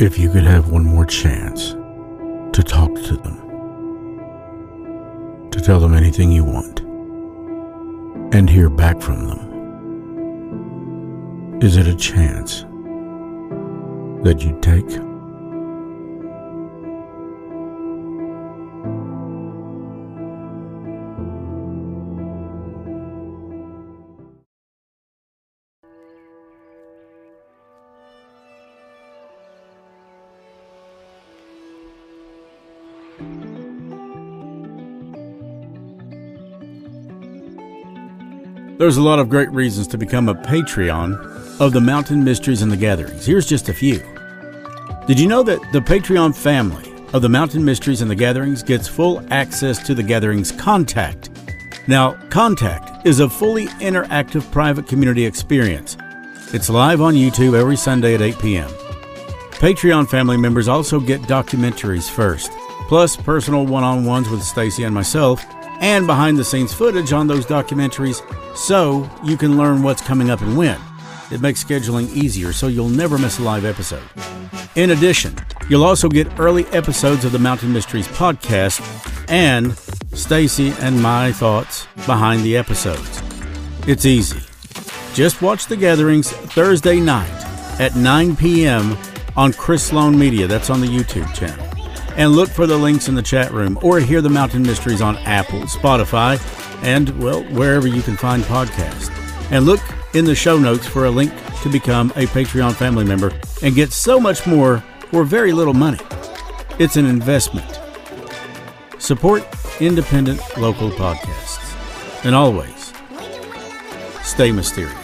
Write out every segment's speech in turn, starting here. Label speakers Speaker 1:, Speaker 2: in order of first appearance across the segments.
Speaker 1: If you could have one more chance to talk to them, to tell them anything you want, and hear back from them, is it a chance that you'd take? There's a lot of great reasons to become a Patreon of the Mountain Mysteries and the Gatherings. Here's just a few. Did you know that the Patreon family of the Mountain Mysteries and the Gatherings gets full access to the Gatherings Contact? Now, Contact is a fully interactive private community experience. It's live on YouTube every Sunday at 8 p.m. Patreon family members also get documentaries first, plus personal one on ones with Stacy and myself, and behind the scenes footage on those documentaries so you can learn what's coming up and when. It makes scheduling easier so you'll never miss a live episode. In addition, you'll also get early episodes of the Mountain Mysteries podcast and Stacy and my thoughts behind the episodes. It's easy. Just watch the gatherings Thursday night at 9 p.m. on Chris Slone Media. That's on the YouTube channel. And look for the links in the chat room or hear the Mountain Mysteries on Apple, Spotify, and, well, wherever you can find podcasts. And look in the show notes for a link to become a Patreon family member and get so much more for very little money. It's an investment. Support independent local podcasts. And always, stay mysterious.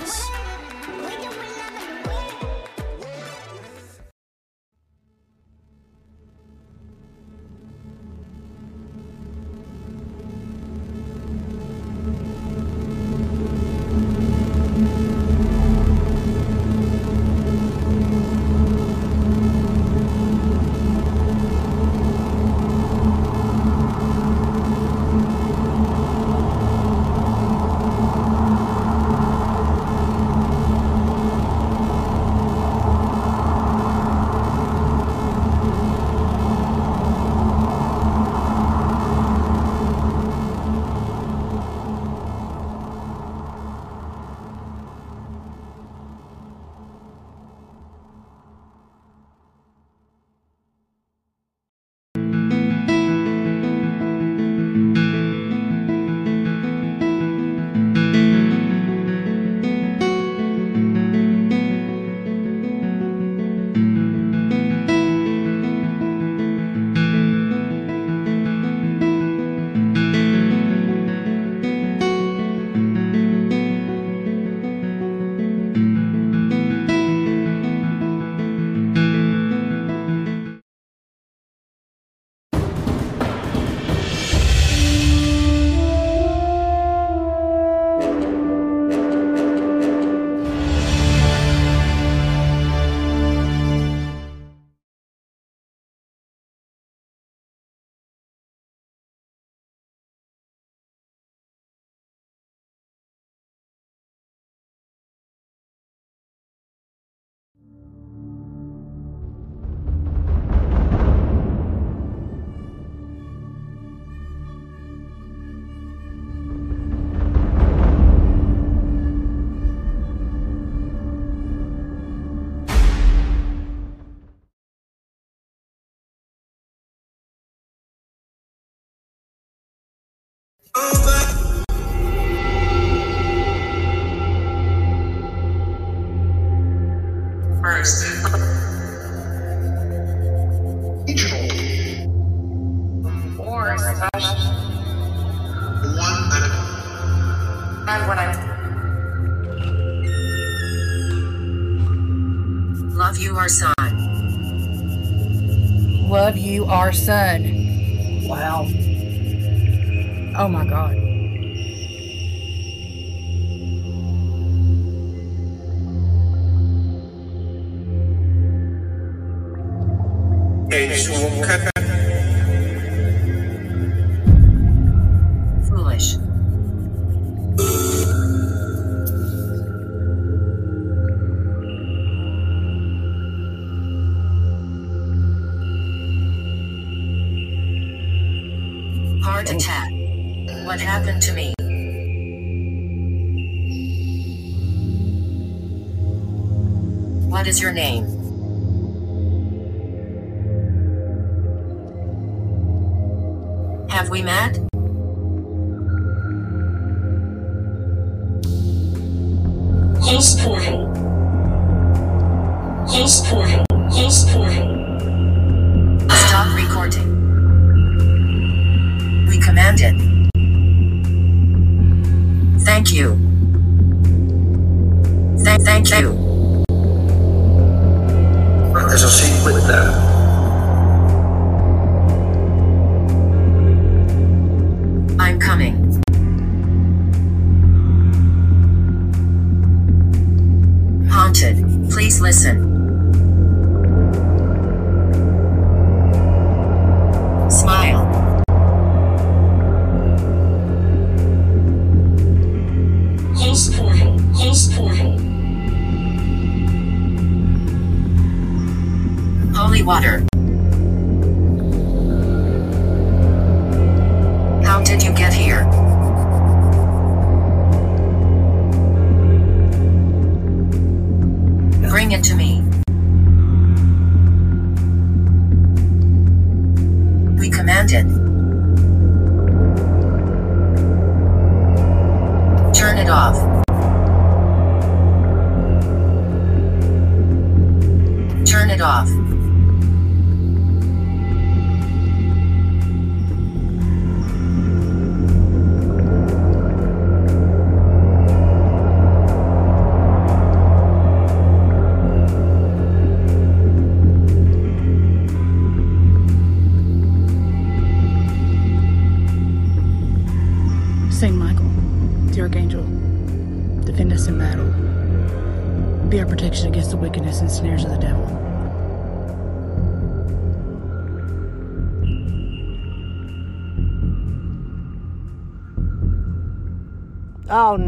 Speaker 2: Our son.
Speaker 3: Wow. Oh my god.
Speaker 2: Your name?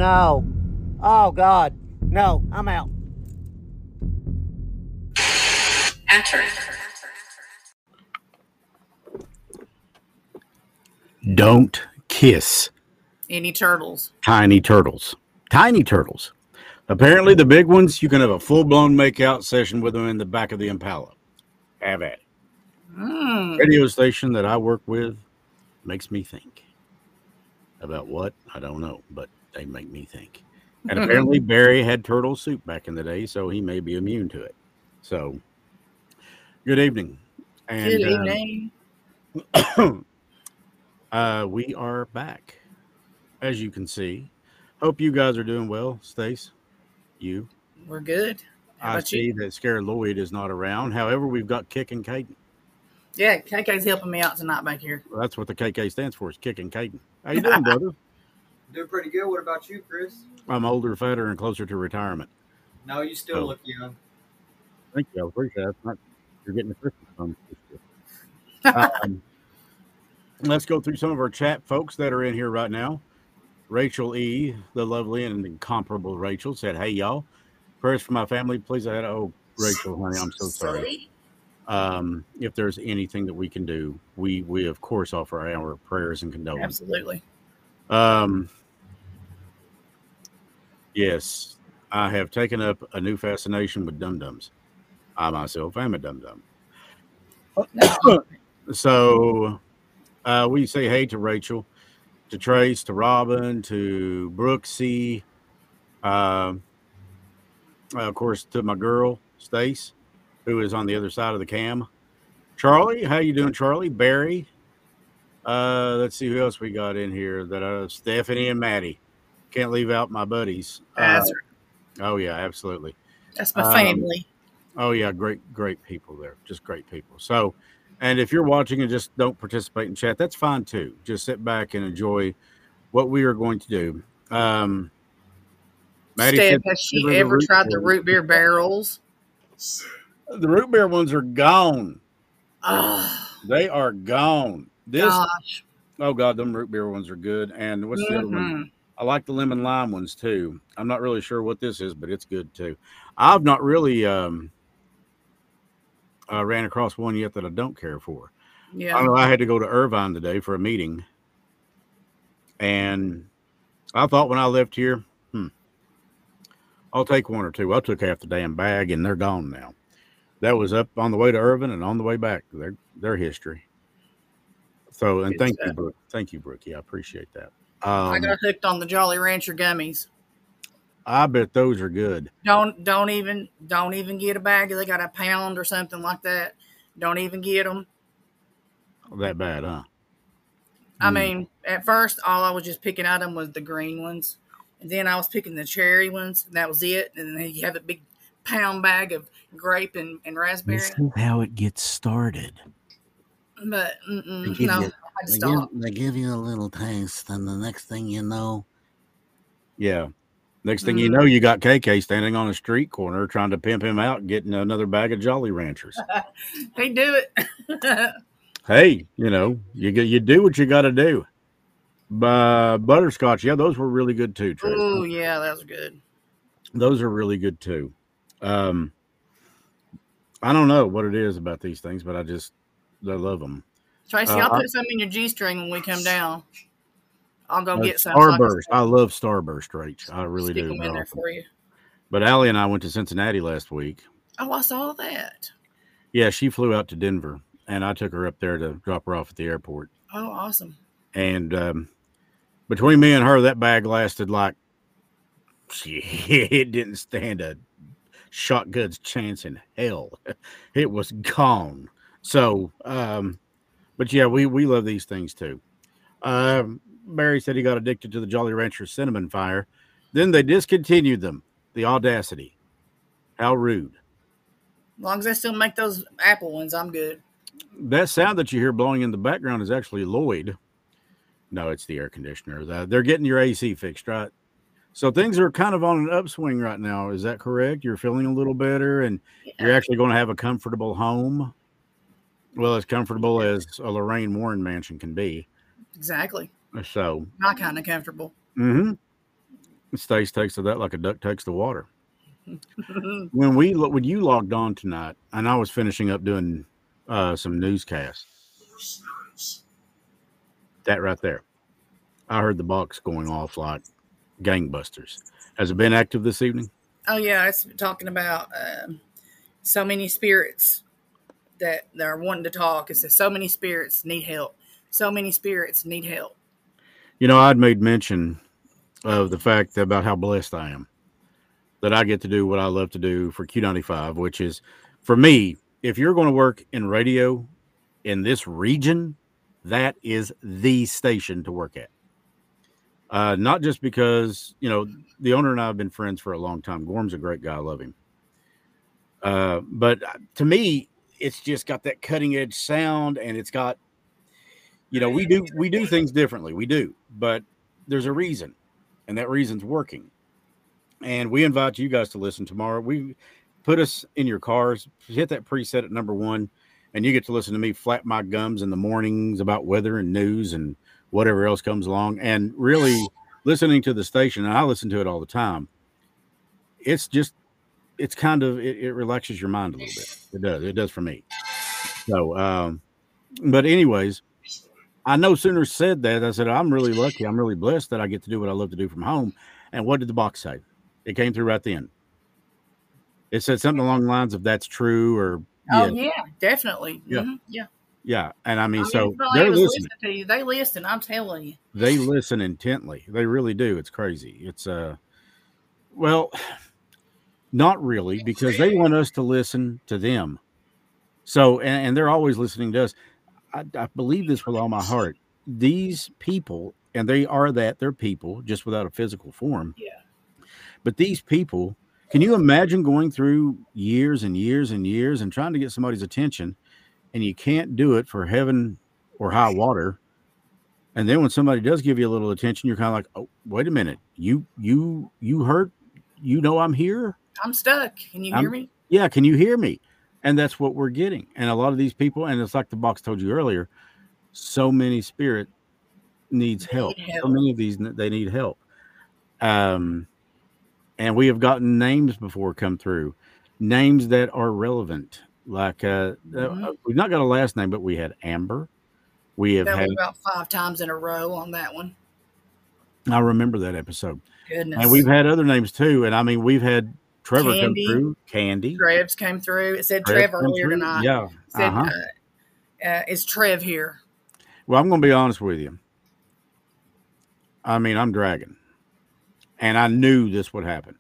Speaker 4: No. Oh God. No, I'm out.
Speaker 2: Enter.
Speaker 1: Don't kiss
Speaker 3: Any turtles?
Speaker 1: tiny turtles. Tiny turtles. Apparently, the big ones, you can have a full blown makeout session with them in the back of the Impala. Have at it.
Speaker 3: Mm.
Speaker 1: Radio station that I work with makes me think. About what? I don't know, but they make me think. And apparently, Barry had turtle soup back in the day, so he may be immune to it. So, good evening. And,
Speaker 3: Good
Speaker 1: um,
Speaker 3: evening.
Speaker 1: uh, we are back, as you can see. Hope you guys are doing well, Stace. You.
Speaker 3: We're good. How
Speaker 1: I see
Speaker 3: you?
Speaker 1: that Scared Lloyd is not around. However, we've got Kick and Caden.
Speaker 3: Yeah, KK's helping me out tonight back here.
Speaker 1: Well, that's what the KK stands for, is Kick and Caden. How you doing, brother?
Speaker 5: Doing pretty good. What about you, Chris?
Speaker 1: I'm older, fatter, and closer to retirement.
Speaker 5: No, you still
Speaker 1: Oh.
Speaker 5: look young.
Speaker 1: Thank you. I appreciate that. Not- You're getting a Christmas fund. um, let's go through some of our chat folks that are in here right now. Rachel E., the lovely and incomparable Rachel, said, Hey, y'all. Prayers for my family. Please, I had, oh, Rachel, honey, I'm so sorry. Um, if there's anything that we can do, we, we of course, offer our prayers and condolences.
Speaker 3: Absolutely.
Speaker 1: Um, yes, I have taken up a new fascination with dum dums. I myself am a dum dum. So uh, we say hey to Rachel, to Trace, to Robin, to Brooksy, uh, of course, to my girl Stace, who is on the other side of the cam. Charlie, how you doing, Charlie? Barry, uh, let's see who else we got in here. That uh, Stephanie and Maddie. Can't leave out my buddies. Uh, oh yeah, absolutely.
Speaker 3: that's my
Speaker 1: um,
Speaker 3: family.
Speaker 1: Oh yeah, great, great people there. Just great people. So, and if you're watching and just don't participate in chat, that's fine too. Just sit back and enjoy what we are going to do. Um, Maddie
Speaker 3: Steph,
Speaker 1: said-
Speaker 3: has she ever
Speaker 1: root
Speaker 3: tried the root beer barrels?
Speaker 1: the root beer ones are gone.
Speaker 3: Oh,
Speaker 1: They are gone. This
Speaker 3: gosh.
Speaker 1: oh god, them root beer ones are good. And what's the other one? I like the lemon lime ones too. I'm not really sure what this is, but it's good too. I've not really um uh, ran across one yet that I don't care for. I
Speaker 3: Yeah.
Speaker 1: know I had to go to Irvine today for a meeting, And I thought when I left here, hmm, I'll take one or two. I took half the damn bag and they're gone now. That was up on the way to Irvine and on the way back. Their their history. So and thank you. Brooke. Thank you, Brookie. I appreciate that.
Speaker 3: I
Speaker 1: Um,
Speaker 3: got hooked on the Jolly Rancher gummies.
Speaker 1: I bet those are good.
Speaker 3: Don't don't even don't even get a bag. They got a pound or something like that. Don't even get them.
Speaker 1: That bad, huh?
Speaker 3: I
Speaker 1: Mm.
Speaker 3: mean, at first, all I was just picking out them was the green ones, and then I was picking the cherry ones, and that was it. And then you have a big pound bag of grape and, and raspberry.
Speaker 1: is how it gets started.
Speaker 3: But no,
Speaker 6: you-
Speaker 3: I had to
Speaker 6: They
Speaker 3: stop.
Speaker 6: give, they give you a little taste, and the next thing you know,
Speaker 1: Yeah. Next thing you
Speaker 3: Mm.
Speaker 1: know, you got KK standing on a street corner trying to pimp him out, getting another bag of Jolly Ranchers.
Speaker 3: They do it.
Speaker 1: hey, you know, you get you do what you got to do. But butterscotch, yeah, those were really good too.
Speaker 3: Oh yeah, that was good.
Speaker 1: Those are really good too. Um, I don't know what it is about these things, but I just I love them.
Speaker 3: Tracy,
Speaker 1: Uh,
Speaker 3: I'll put some in your G string when we come down. I'll go
Speaker 1: Uh,
Speaker 3: get some. so I can
Speaker 1: Starburst, I love Starburst, Rach. I really
Speaker 3: stick
Speaker 1: do.
Speaker 3: them in there for you.
Speaker 1: But Allie and I went to Cincinnati last week.
Speaker 3: Oh, I saw that.
Speaker 1: Yeah, she flew out to Denver, and I took her up there to drop her off at the airport.
Speaker 3: Oh, awesome.
Speaker 1: And um, between me and her, that bag lasted like it didn't stand a shotgun's chance in hell. It was gone. So, um, but yeah, we we love these things too. Um, Barry said he got addicted to the Jolly Rancher cinnamon fire. Then they discontinued them. The audacity. How rude.
Speaker 3: As long as I still make those apple ones, I'm good.
Speaker 1: That sound that you hear blowing in the background is actually Lloyd. No, it's the air conditioner. They're getting your AC fixed, right? So things are kind of on an upswing right now. Is that correct? You're feeling a little better and you're actually going to have a comfortable home. Well, as comfortable as a Lorraine Warren mansion can be.
Speaker 3: Exactly.
Speaker 1: So,
Speaker 3: Not kind of comfortable.
Speaker 1: mm-hmm. Stace takes to that like a duck takes to water. when we when you logged on tonight, and I was finishing up doing uh, some newscasts. That right there, I heard the box going off like gangbusters. Has it been active this evening?
Speaker 3: Oh yeah, it's talking about um, so many spirits that are wanting to talk. It says so many spirits need help. So many spirits need help.
Speaker 1: You know, I'd made mention of the fact about how blessed I am that I get to do what I love to do for Q95, which is for me, if you're going to work in radio in this region, that is the station to work at. Uh, not just because, you know, the owner and I have been friends for a long time. Gorm's a great guy. I love him. Uh, but to me, it's just got that cutting edge sound and it's got you know we do we do things differently we do but there's a reason and that reason's working. And we invite you guys to listen tomorrow. We put us in your cars hit that preset at number one and you get to listen to me flap my gums in the mornings about weather and news and whatever else comes along. And really listening to the station and i listen to it all the time it's just it's kind of it, it relaxes your mind a little bit it does it does for me so um but anyways I no sooner said that I said I'm really lucky. I'm really blessed that I get to do what I love to do from home. And what did the box say? It came through right then. It said something along the lines of "That's true" or
Speaker 3: Oh
Speaker 1: yeah,
Speaker 3: yeah, definitely.
Speaker 1: Yeah.
Speaker 3: Mhm, yeah.
Speaker 1: yeah. And I mean,
Speaker 3: I mean,
Speaker 1: so
Speaker 3: it's not like
Speaker 1: they're listening.
Speaker 3: listening to you. They listen. I'm telling you.
Speaker 1: They listen intently. They really do. It's crazy. It's uh, well, not really because they want us to listen to them. So and, and they're always listening to us. I, I believe this with all my heart. These people, and they are that, they're people, just without a physical form.
Speaker 3: Yeah.
Speaker 1: But these people, can you imagine going through years and years and years and trying to get somebody's attention, and you can't do it for heaven or high water? And then when somebody does give you a little attention, you're kind of like, "Oh, wait a minute, you you you hurt? You know I'm here?
Speaker 3: I'm stuck. Can you
Speaker 1: I'm-
Speaker 3: hear me?
Speaker 1: Yeah, can you hear me?" And that's what we're getting. And a lot of these people, and it's like the box told you earlier, so many spirit needs help.
Speaker 3: need
Speaker 1: So many of these they need help. Um, and we have gotten names before come through, names that are relevant. Like uh, uh,
Speaker 3: Mhm.
Speaker 1: we've not got a last name, but we had Amber. We have
Speaker 3: That
Speaker 1: had
Speaker 3: about five times in a row on that one.
Speaker 1: I remember that episode.
Speaker 3: Goodness.
Speaker 1: And we've had other names too. And I mean, we've had Trevor
Speaker 3: Candy.
Speaker 1: come through, Candy.
Speaker 3: Trev's came through. It said
Speaker 1: Trev
Speaker 3: Trev earlier
Speaker 1: through.
Speaker 3: tonight.
Speaker 1: Yeah.
Speaker 3: Said,
Speaker 1: Uh-huh.
Speaker 3: uh, uh, is Trev here?
Speaker 1: Well, I'm going to be honest with you. I mean, I'm dragging, and I knew this would happen,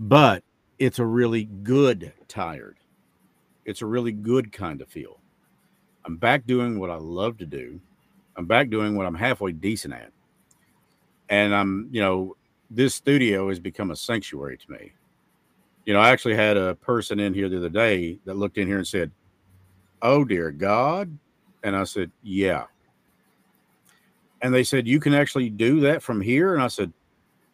Speaker 1: but it's a really good tired. It's a really good kind of feel. I'm back doing what I love to do. I'm back doing what I'm halfway decent at. And I'm, you know, this studio has become a sanctuary to me. You know, I actually had a person in here the other day that looked in here and said, Oh, dear God. And I said, Yeah. And they said, You can actually do that from here? And I said,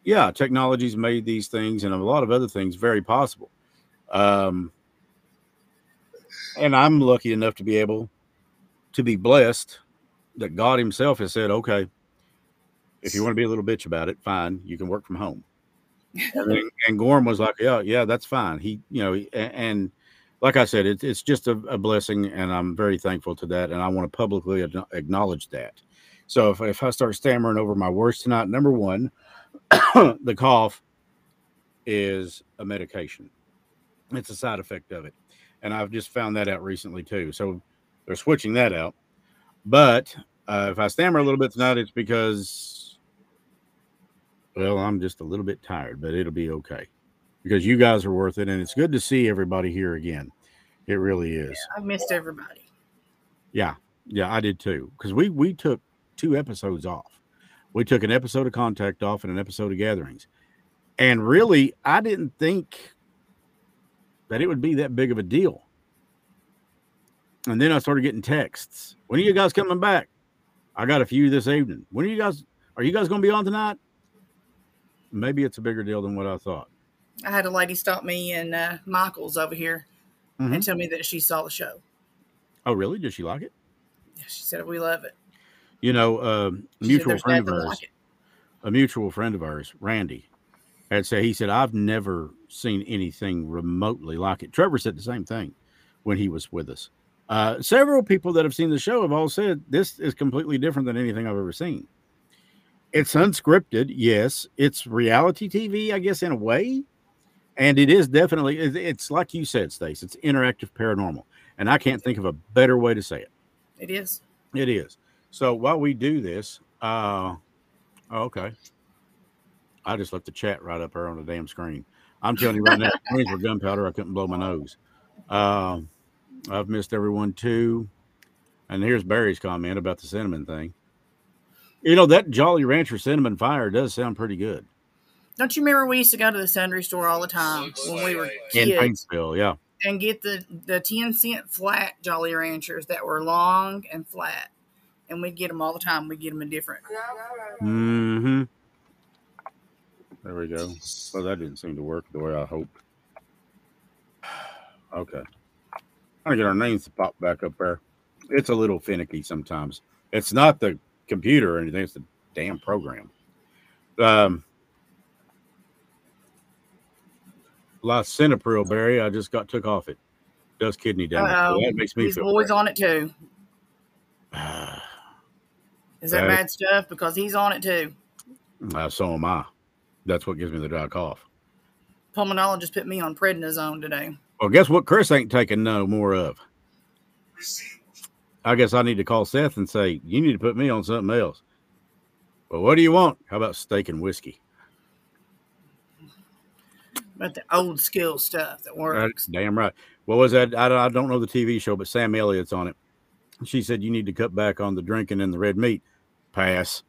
Speaker 1: Yeah, technology's made these things and a lot of other things very possible. Um, and I'm lucky enough to be able to be blessed that God Himself has said, Okay, if you want to be a little bitch about it, fine, you can work from home. And, then- and Gorm was like, Yeah, yeah, that's fine. He, you know, a- and, like I said, it, it's just a, a blessing, and I'm very thankful to that. And I want to publicly acknowledge that. So if, if I start stammering over my words tonight, number one, the cough is a medication. It's a side effect of it. And I've just found that out recently too. So they're switching that out. But uh, if I stammer a little bit tonight, it's because, well, I'm just a little bit tired, but it'll be okay because you guys are worth it. And it's good to see everybody here again. It really is.
Speaker 3: I've missed everybody.
Speaker 1: Yeah, yeah, I did too. Because we we took two episodes off. We took an episode of Contact off and an episode of Gatherings, and really, I didn't think that it would be that big of a deal. And then I started getting texts. When are you guys coming back? I got a few this evening. When are you guys? Are you guys going to be on tonight? Maybe it's a bigger deal than what I thought.
Speaker 3: I had a lady stop me in uh, Michael's over here
Speaker 1: Mhm.
Speaker 3: and tell me that she saw the show.
Speaker 1: Oh, really? Did she like it?
Speaker 3: She said we love it.
Speaker 1: You know, um, a mutual friend of ours.
Speaker 3: like
Speaker 1: a mutual friend of ours, Randy, had said he said I've never seen anything remotely like it. Trevor said the same thing when he was with us. Uh, several people that have seen the show have all said this is completely different than anything I've ever seen. It's unscripted, yes. It's reality TV, I guess, in a way, and it is definitely. It's like you said, Stace. It's interactive paranormal, and I can't think of a better way to say it.
Speaker 3: It is.
Speaker 1: It is. So while we do this, uh, oh, okay. I just left the chat right up there on the damn screen. I'm telling you right now, screens were gunpowder. I couldn't blow my nose. Um, I've missed everyone too. And here's Barry's comment about the cinnamon thing. You know that Jolly Rancher cinnamon fire does sound pretty good
Speaker 3: Don't you remember we used to go to the sundry store all the time when we were kids?
Speaker 1: in
Speaker 3: kids
Speaker 1: Paintsville. Yeah,
Speaker 3: and get the the ten cent flat Jolly Ranchers that were long and flat, and we'd get them all the time. We'd get them in different.
Speaker 1: Mm-hmm. There we go. Well, that didn't seem to work the way I hoped. Okay. I'm gonna get our names to pop back up there. It's a little finicky sometimes. It's not the computer or anything, it's the damn program. Um lisinopril Barry, I just got took off it. Does kidney damage.
Speaker 3: Uh-oh.
Speaker 1: That makes me
Speaker 3: These
Speaker 1: feel
Speaker 3: boys
Speaker 1: bad.
Speaker 3: on it too. Is that
Speaker 1: That-
Speaker 3: bad stuff? Because he's on it too.
Speaker 1: Uh, so am I. That's what gives me the dry cough.
Speaker 3: Pulmonologist put me on prednisone today.
Speaker 1: Well, guess what? Chris ain't taking no more of. I guess I need to call Seth and say you need to put me on something else. Well, what do you want? How about steak and whiskey?
Speaker 3: About the old school stuff that works.
Speaker 1: Damn right. What was that? I, don't- I don't know the TV show, but Sam Elliott's on it. She said you need to cut back on the drinking and the red meat. Pass.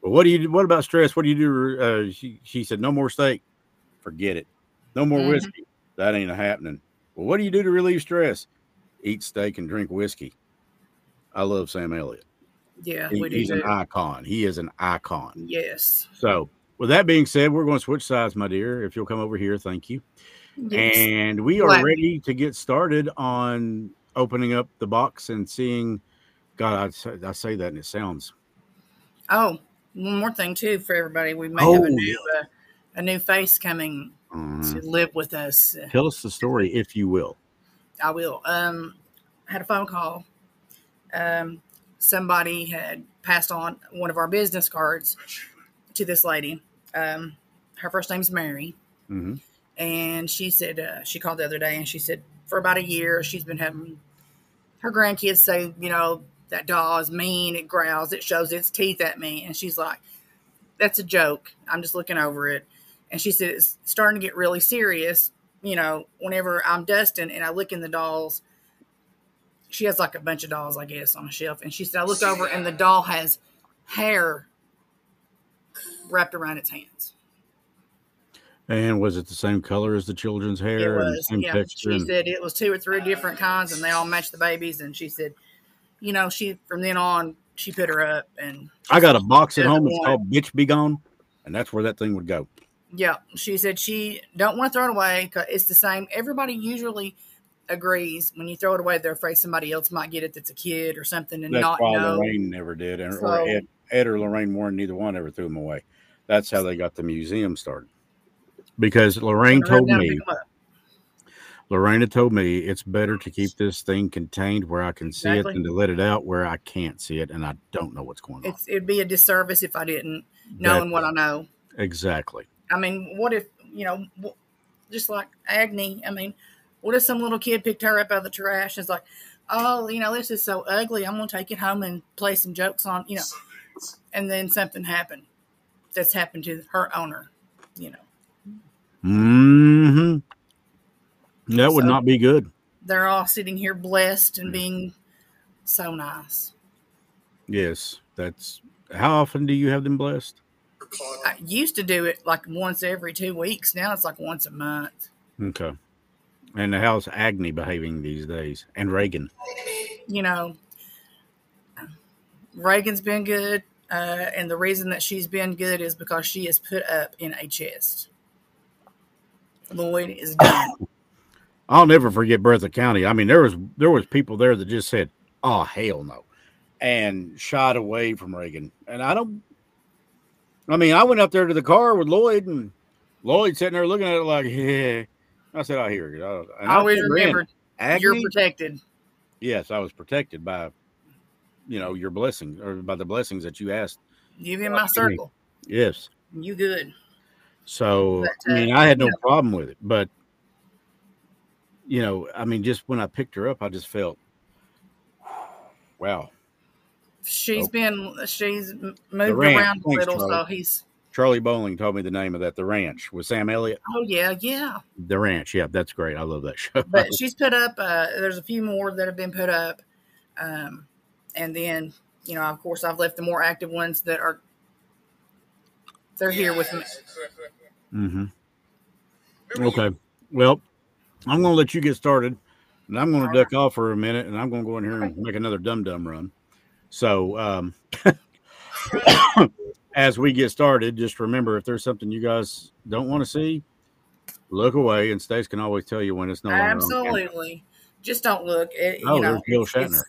Speaker 1: Well, what do you? What about stress? What do you do? Uh, she she said no more steak. Forget it. No more
Speaker 3: Mhm.
Speaker 1: whiskey. That ain't happening. Well, what do you do to relieve stress? Eat steak and drink whiskey. I love Sam Elliott.
Speaker 3: Yeah,
Speaker 1: He-
Speaker 3: we do.
Speaker 1: he's an icon. He is an icon.
Speaker 3: Yes.
Speaker 1: So, with that being said, we're going to switch sides, my dear. If you'll come over here, thank you.
Speaker 3: Yes.
Speaker 1: And we are ready to get started on opening up the box and seeing. God, I say, I say that and it sounds.
Speaker 3: Oh, one more thing too for everybody. We may
Speaker 1: Oh,
Speaker 3: have a new uh, a new face coming
Speaker 1: Mhm.
Speaker 3: to live with us.
Speaker 1: Tell us the story, if you will.
Speaker 3: I will. Um, I had a phone call. Um, somebody had passed on one of our business cards to this lady. Um, her first name's Mary,
Speaker 1: hmm
Speaker 3: and she said uh, she called the other day, and she said for about a year she's been having her grandkids say, you know, that doll is mean. It growls. It shows its teeth at me, and she's like, "That's a joke. I'm just looking over it." And she said it's starting to get really serious. You know, whenever I'm dusting and I look in the dolls, she has like a bunch of dolls, I guess, on a shelf. And she said, I look over and the doll has hair wrapped around its hands.
Speaker 1: And was it the same color as the children's hair?
Speaker 3: It
Speaker 1: and
Speaker 3: was,
Speaker 1: same
Speaker 3: yeah.
Speaker 1: texture?
Speaker 3: She
Speaker 1: and-
Speaker 3: said it was two or three different kinds, and they all matched the babies. And she said, you know, she from then on she put her up, and
Speaker 1: I got a box at home. It's called "Bitch Be Gone," and that's where that thing would go.
Speaker 3: yeah, she said she don't want to throw it away because it's the same. Everybody usually agrees when you throw it away, they're afraid somebody else might get it that's a kid or something and
Speaker 1: That's
Speaker 3: not
Speaker 1: why
Speaker 3: know.
Speaker 1: Lorraine never did, and
Speaker 3: So-
Speaker 1: or Ed, Ed or Lorraine Warren, neither one ever threw them away. That's how they got the museum started. Because Lorraine told me,
Speaker 3: pick 'em up.
Speaker 1: Lorraine told me it's better to keep this thing contained where I can see it
Speaker 3: Exactly.
Speaker 1: than to let it out where I can't see it and I don't know what's going on.
Speaker 3: It's it'd be a disservice if I didn't knowing what I know.
Speaker 1: exactly.
Speaker 3: I mean, what if you know, just like Agni? I mean, what if some little kid picked her up out of the trash and is like, "Oh, you know, this is so ugly. I'm gonna take it home and play some jokes on," you know, and then something happened that's happened to her owner. You know,
Speaker 1: hmm That would not be good.
Speaker 3: they're all sitting here blessed and being so nice.
Speaker 1: Yes, that's how often do you have them blessed?
Speaker 3: I used to do it like once every two weeks. Now it's like once a month.
Speaker 1: Okay. And how's Agni behaving these days? And Reagan.
Speaker 3: you know, Reagan's been good, uh, and the reason that she's been good is because she is put up in a chest. Lloyd is done.
Speaker 1: I'll never forget Bertha County. I mean, there was there was people there that just said, "Oh hell no," and shied away from Reagan. And I don't. I mean, I went up there to the car with Lloyd, and Lloyd sitting there looking at it like, "Yeah." I said, "I hear you. I,
Speaker 3: I always remember you're protected.
Speaker 1: yes, I was protected by, you know, your blessings or by the blessings that you asked.
Speaker 3: You in my circle.
Speaker 1: Yes.
Speaker 3: You good.
Speaker 1: So
Speaker 3: But,
Speaker 1: I mean,
Speaker 3: uh,
Speaker 1: I had no problem with it, but you know, I mean, just when I picked her up, I just felt, wow.
Speaker 3: She's
Speaker 1: Oh.
Speaker 3: been she's moved around a little, so he's
Speaker 1: Charlie Bowling told me the name of that, The Ranch, with Sam Elliott.
Speaker 3: oh yeah yeah.
Speaker 1: The Ranch, yeah, that's great. I love that show.
Speaker 3: But she's put up. Uh, there's a few more that have been put up, um, and then you know, of course, I've left the more active ones that are they're here with me.
Speaker 1: Mm-hmm. Okay, well, I'm going to let you get started, and I'm going to duck off for a minute, and I'm going to go in here and make another dum dum run. So, um, as we get started, just remember if there's something you guys don't want to see, look away, and Stace can always tell you when it's no longer on.
Speaker 3: Absolutely. Just don't look. It,
Speaker 1: Oh,
Speaker 3: you know,
Speaker 1: there's Bill Shatner.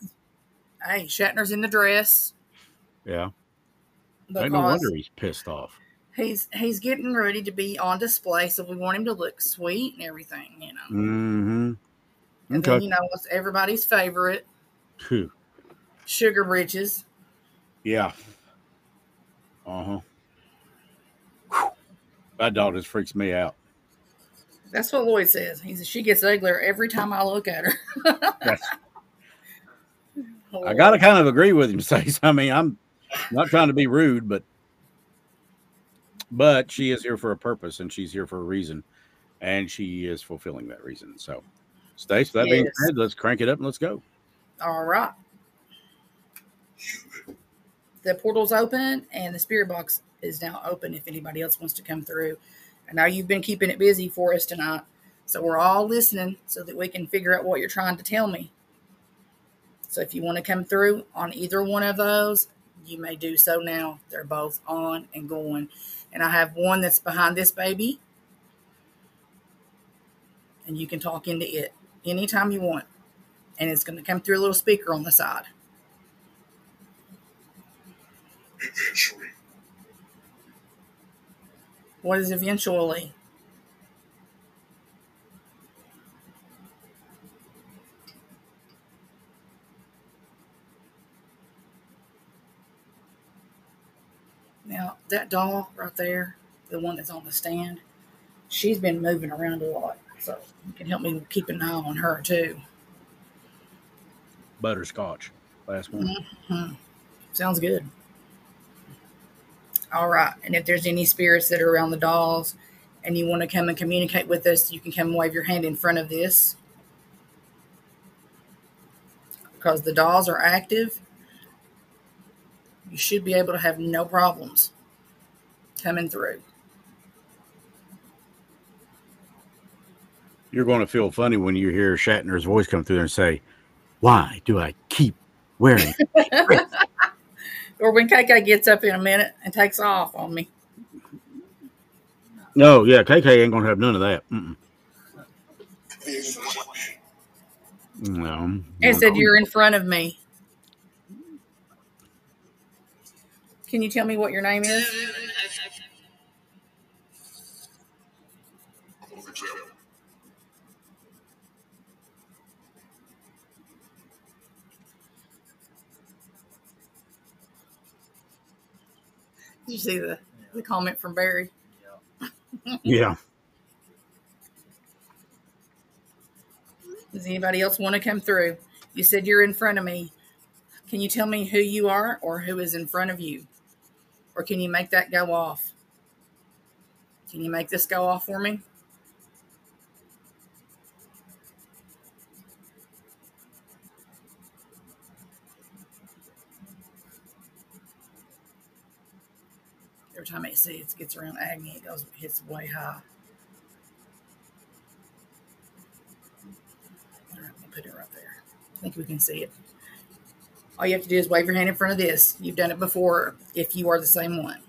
Speaker 3: Hey, Shatner's in the dress
Speaker 1: Yeah,
Speaker 3: because
Speaker 1: ain't no wonder he's pissed off.
Speaker 3: he's he's getting ready to be on display, so we want him to look sweet and everything, you know.
Speaker 1: Mm-hmm.
Speaker 3: And
Speaker 1: Okay.
Speaker 3: then you know what's everybody's favorite,
Speaker 1: Phew.
Speaker 3: sugar britches.
Speaker 1: Yeah. Uh huh. That dog just freaks me out.
Speaker 3: That's what Lloyd says. He says she gets uglier every time I look at her.
Speaker 1: I got to kind of agree with him, Stace. I mean, I'm not trying to be rude, but but she is here for a purpose, and she's here for a reason, and she is fulfilling that reason. So, Stace, that being said, let's crank it up and let's go.
Speaker 3: All right. The portal's open and the spirit box is now open if anybody else wants to come through. I know you've been keeping it busy for us tonight, so we're all listening so that we can figure out what you're trying to tell me. So if you want to come through on either one of those, you may do so now. They're both on and going. And I have one that's behind this baby, and you can talk into it anytime you want and it's going to come through a little speaker on the side.
Speaker 7: Eventually,
Speaker 3: What is eventually? Now, that doll right there, the one that's on the stand, she's been moving around a lot. So you can help me keep an eye on her too.
Speaker 1: Butterscotch. Last one.
Speaker 3: Mhm. Sounds good. All right. And if there's any spirits that are around the dolls and you want to come and communicate with us, you can come and wave your hand in front of this. Because the dolls are active, you should be able to have no problems coming through.
Speaker 1: You're going to feel funny when you hear Shatner's voice come through there and say, Why do I keep wearing?
Speaker 3: Or when KK gets up in a minute and takes off on me.
Speaker 1: no, yeah, KK ain't going to have none of that. Mm-mm. No.
Speaker 3: It said you're in front of me. Can you tell me what your name is? You see the, the comment from Barry?
Speaker 1: Yeah.
Speaker 3: Does anybody else want to come through? You said you're in front of me. Can you tell me who you are or who is in front of you? Or can you make that go off? Can you make this go off for me? Every time it see it gets around Agni, it goes hits way high. All right, I'll put it right there. I think we can see it. All you have to do is wave your hand in front of this. You've done it before if you are the same one.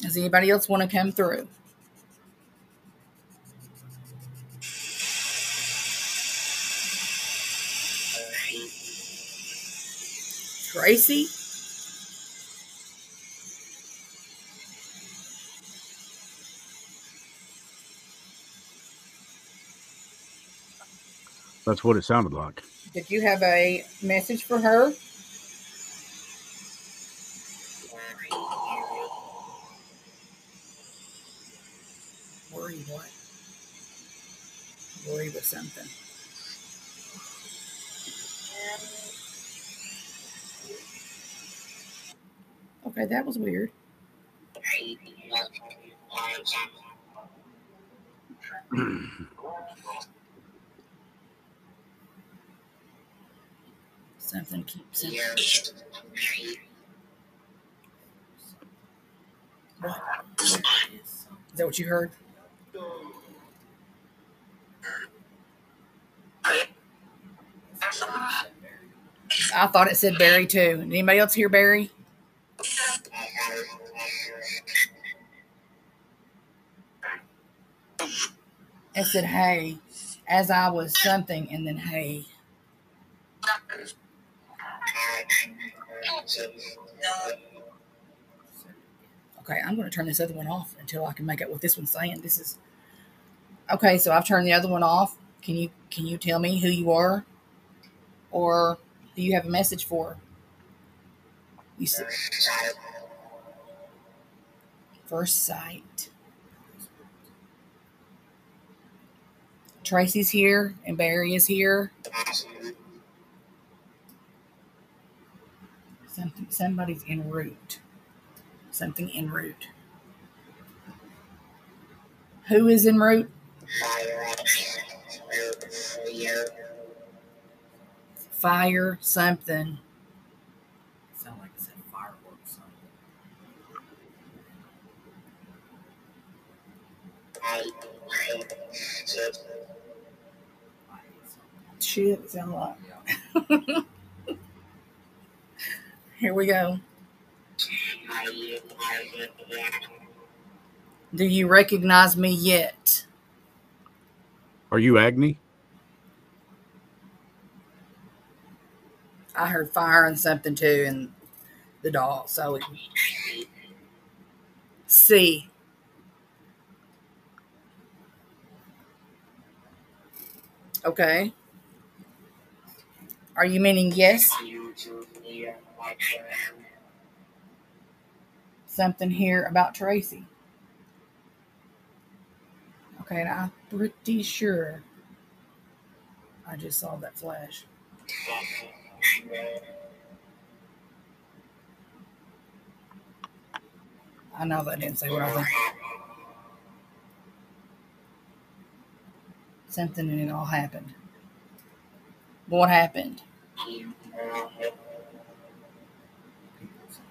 Speaker 3: Does anybody else want to come through? Tracy?
Speaker 1: That's what it sounded like.
Speaker 3: Did you have a message for her? Worry what? Worry with something. Okay, that was weird. Something keeps him. What? Is that what you heard? I thought it said Barry too. Anybody else hear Barry? It said hey, as I was something, and then hey. Okay, I'm going to turn this other one off until I can make out what this one's saying. This is okay. So I've turned the other one off. Can you can you tell me who you are, or do you have a message for? You said first sight. Tracy's here and Barry is here. Something somebody's en route. Something en route. Who is en route? Fire something.
Speaker 5: Sound like it said fireworks.
Speaker 3: Shit, it sound like. Here we go. Do you recognize me yet?
Speaker 1: Are you Agni?
Speaker 3: I heard fire and something too, and the dog. So it, C. Okay. Are you meaning yes? something here about Tracy. Okay, I'm pretty sure I just saw that flash. I know that didn't say what I. Something and it all happened. What happened? What?
Speaker 5: I said, I said, I heard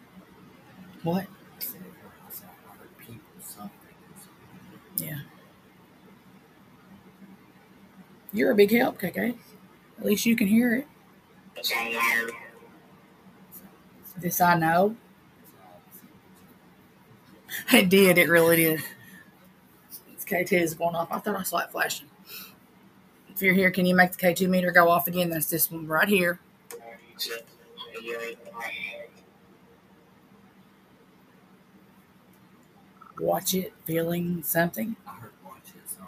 Speaker 5: people, something.
Speaker 3: Yeah. You're a big help, KK. At least you can hear it. This I know. It did. It really did. It's K2 is going off. I thought I saw it flashing. If you're here, can you make the K2 meter go off again? That's this one right here. Watch it, feeling something.
Speaker 5: I heard watch it, something.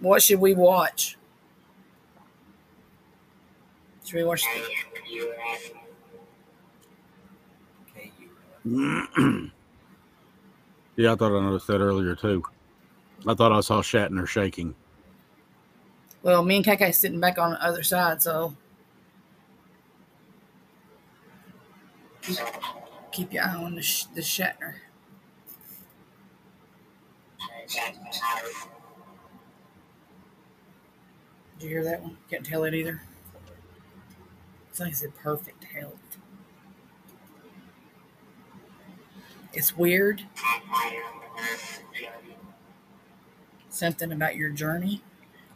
Speaker 3: What should we watch? Should we watch?
Speaker 5: Okay,
Speaker 1: yeah, I thought I noticed that earlier too. I thought I saw Shatner shaking.
Speaker 3: Well, me and KK sitting back on the other side, so keep, your eye on the, sh- the Shatner. Did you hear that one? Can't tell it either. It's like I said, perfect health. It's weird. Something about your journey.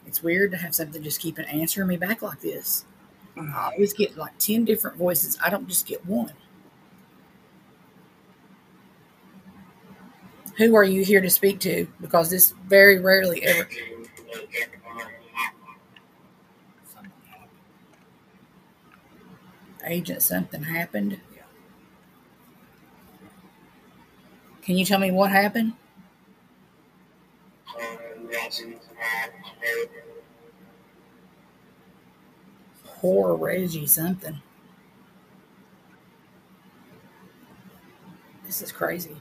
Speaker 3: It's weird to have something just keep answering me back like this. Mm-hmm. I always get like 10 different voices. I don't just get one. Who are you here to speak to? Because this very rarely ever. Agent, something happened. Can you tell me what happened? Poor Reggie, something. This is crazy.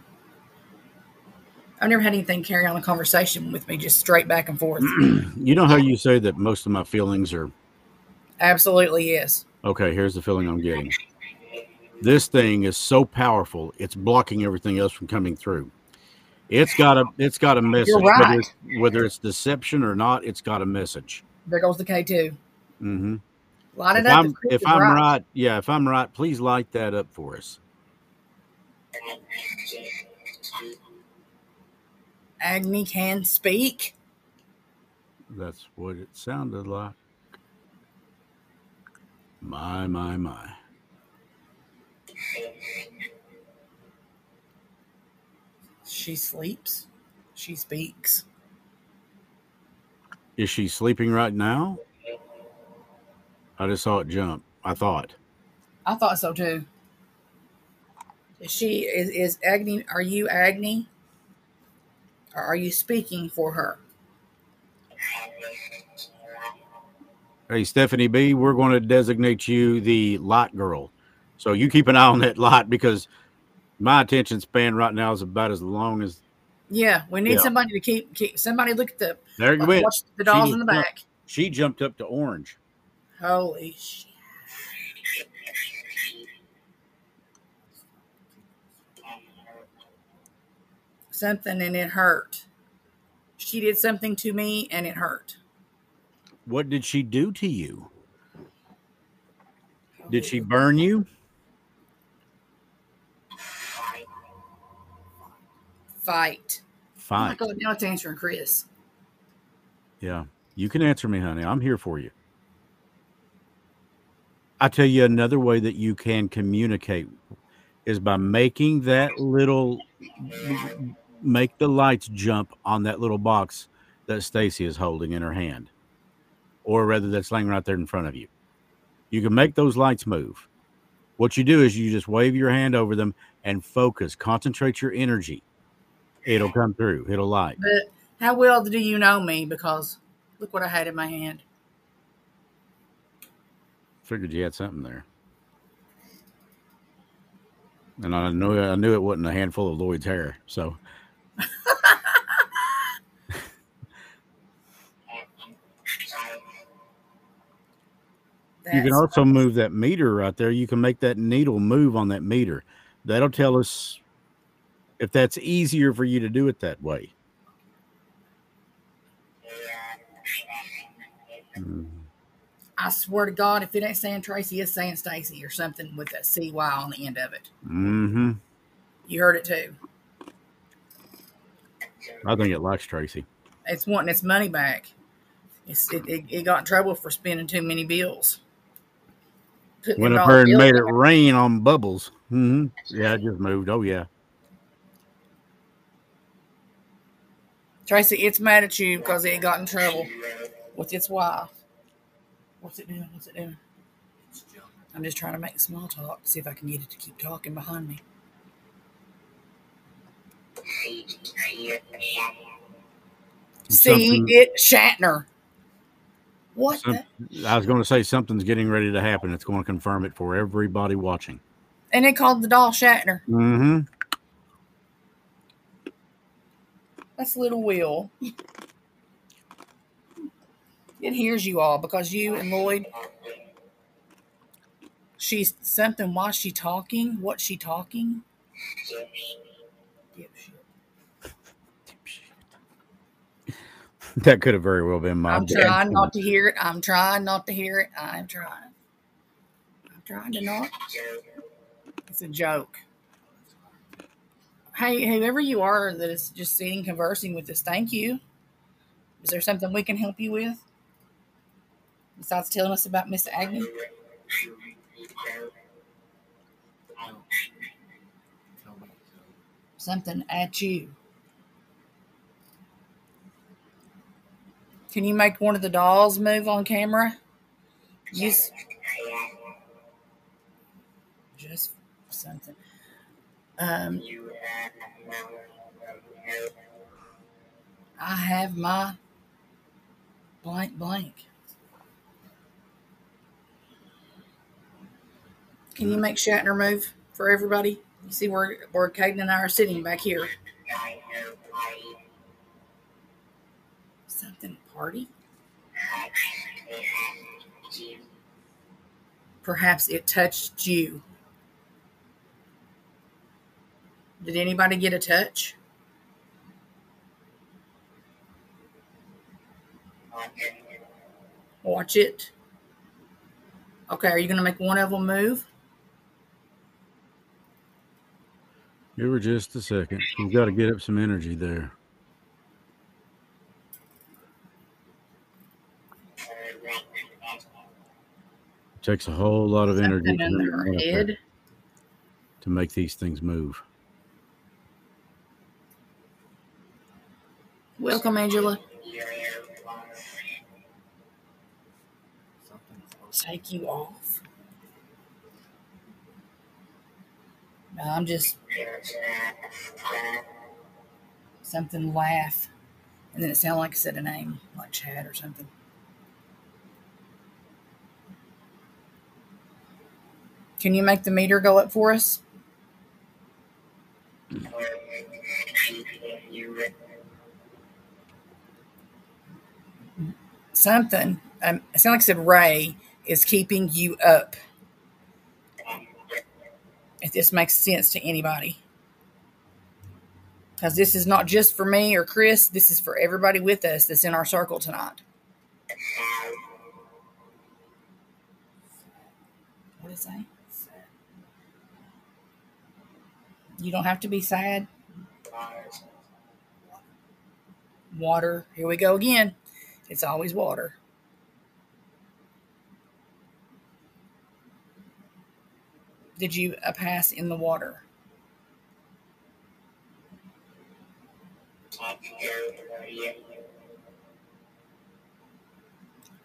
Speaker 3: I've never had anything carry on a conversation with me just straight back and forth.
Speaker 1: You know how you say that most of my feelings are
Speaker 3: Absolutely, yes.
Speaker 1: okay, here's the feeling I'm getting. This thing is so powerful, it's blocking everything else from coming through. It's got a it's got a message.
Speaker 3: right.
Speaker 1: Whether, it's, whether it's deception or not, it's got a message.
Speaker 3: There goes the K2.
Speaker 1: Mm-hmm.
Speaker 3: Light
Speaker 1: If
Speaker 3: it up.
Speaker 1: I'm if I'm right, yeah, if I'm right, please light that up for us.
Speaker 3: Agni can speak.
Speaker 1: That's what it sounded like. My my my.
Speaker 3: She sleeps. She speaks.
Speaker 1: Is she sleeping right now? I just saw it jump. I thought.
Speaker 3: I thought so too. Is she is is Agni? Are you Agni? Or are you speaking for her?
Speaker 1: Hey, Stephanie B, we're going to designate you the lot girl. So you keep an eye on that lot because my attention span right now is about as long as
Speaker 3: Yeah, we need
Speaker 1: Yeah.
Speaker 3: somebody to keep, keep somebody look at the
Speaker 1: there you went.
Speaker 3: watch the dolls in the back.
Speaker 1: She jumped up to orange.
Speaker 3: Holy shit! Something and it hurt. She did something to me and it hurt.
Speaker 1: What did she do to you? Did she burn you?
Speaker 3: fight? Fight. Oh my god! Now it's answering Chris.
Speaker 1: Yeah. You can answer me, honey. I'm here for you. I tell you another way that you can communicate is by making that little make the lights jump on that little box that Stacy is holding in her hand. Or rather that's laying right there in front of you. You can make those lights move. What you do is you just wave your hand over them and focus, concentrate your energy. It'll come through. It'll light.
Speaker 3: But how well do you know me? Because look what I had in my hand.
Speaker 1: Figured you had something there. and I knew I knew it wasn't a handful of Lloyd's hair. So you can also move that meter right there. You can make that needle move on that meter. That'll tell us if that's easier for you to do it that way. Mm.
Speaker 3: I swear to God, if it ain't saying Tracy, it's saying Stacy or something with that CY on the end of it.
Speaker 1: Mm-hmm.
Speaker 3: You heard it too.
Speaker 1: I think it likes Tracy.
Speaker 3: It's wanting its money back. It's, it, it, it got in trouble for spending too many bills. Putting
Speaker 1: Went up
Speaker 3: all
Speaker 1: there and made it rain on bubbles. Mm-hmm. Yeah, it just moved. Oh yeah.
Speaker 3: Tracy, it's mad at you because it got in trouble with its wife. What's it doing? What's it doing? I'm just trying to make small talk, to see if I can get it to keep talking behind me. See
Speaker 1: Something-
Speaker 3: it, Shatner. What
Speaker 1: Some-
Speaker 3: the?
Speaker 1: I was going to say something's getting ready to happen. It's going to confirm it for everybody watching.
Speaker 3: And they called the doll Shatner.
Speaker 1: Mm-hmm.
Speaker 3: That's little Will. It hears you all because you and Lloyd. She's something. Why she talking? What's she talking?
Speaker 1: That could have very well been my.
Speaker 3: I'm
Speaker 1: dad.
Speaker 3: trying not to hear it. I'm trying not to hear it. I'm trying. I'm trying to not. It's a joke. Hey, whoever you are that is just sitting conversing with us, thank you. Is there something we can help you with? Besides telling us about Miss Agnew?
Speaker 5: Tell me to.
Speaker 3: Something at you. Can you make one of the dolls move on camera? Use just something. Um, I have my blank blank. Can you make Shatner move for everybody? You see where where Caden and I are sitting back here. Something party? Perhaps it touched you. Did anybody get a touch? Watch it. Okay, are you going to make one of them move?
Speaker 1: Give her just a second. She's got to get up some energy there. Takes a whole lot of energy to, to make these things move.
Speaker 3: Welcome, Angela. Take you off. No, I'm just something laugh, and then it sounded like I said a name, like Chad or something. Can you make the meter go up for us? Something. Um, it like it said Ray is keeping you up. If this makes sense to anybody. Because this is not just for me or Chris, this is for everybody with us that's in our circle tonight. What is that? You don't have to be sad. Water. Here we go again. It's always water. Did you uh, pass in the water?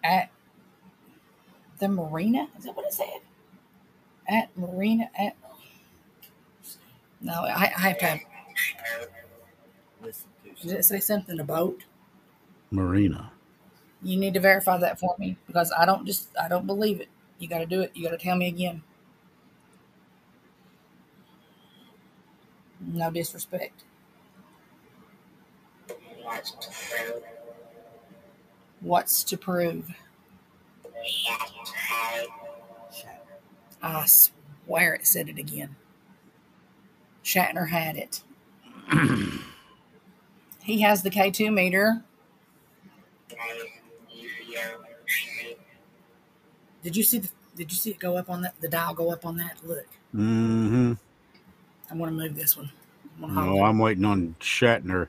Speaker 3: At the marina? Is that what it said? At marina? At no, I, I have to have. Did it say something about?
Speaker 1: Marina.
Speaker 3: You need to verify that for me because I don't just I don't believe it. You got to do it. You got to tell me again. No disrespect. What's to prove? I swear it said it again. Shatner had it. he has the K2 meter. Did you see the did you see it go up on that the dial go up on that? Look.
Speaker 1: Mm-hmm.
Speaker 3: I want to move this one. I wanna hold
Speaker 1: No,
Speaker 3: it.
Speaker 1: I'm waiting on Shatner.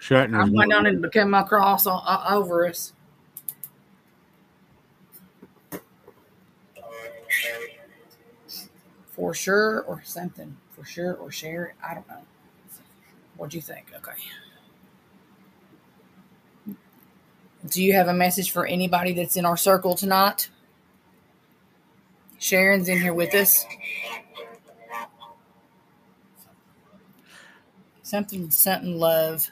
Speaker 1: Shatner.
Speaker 3: I'm waiting on it to come across o- o- over us. For sure or something. For sure or share it. I don't know. What do you think? Okay. Do you have a message for anybody that's in our circle tonight? Sharon's in here with us. Something, something, love.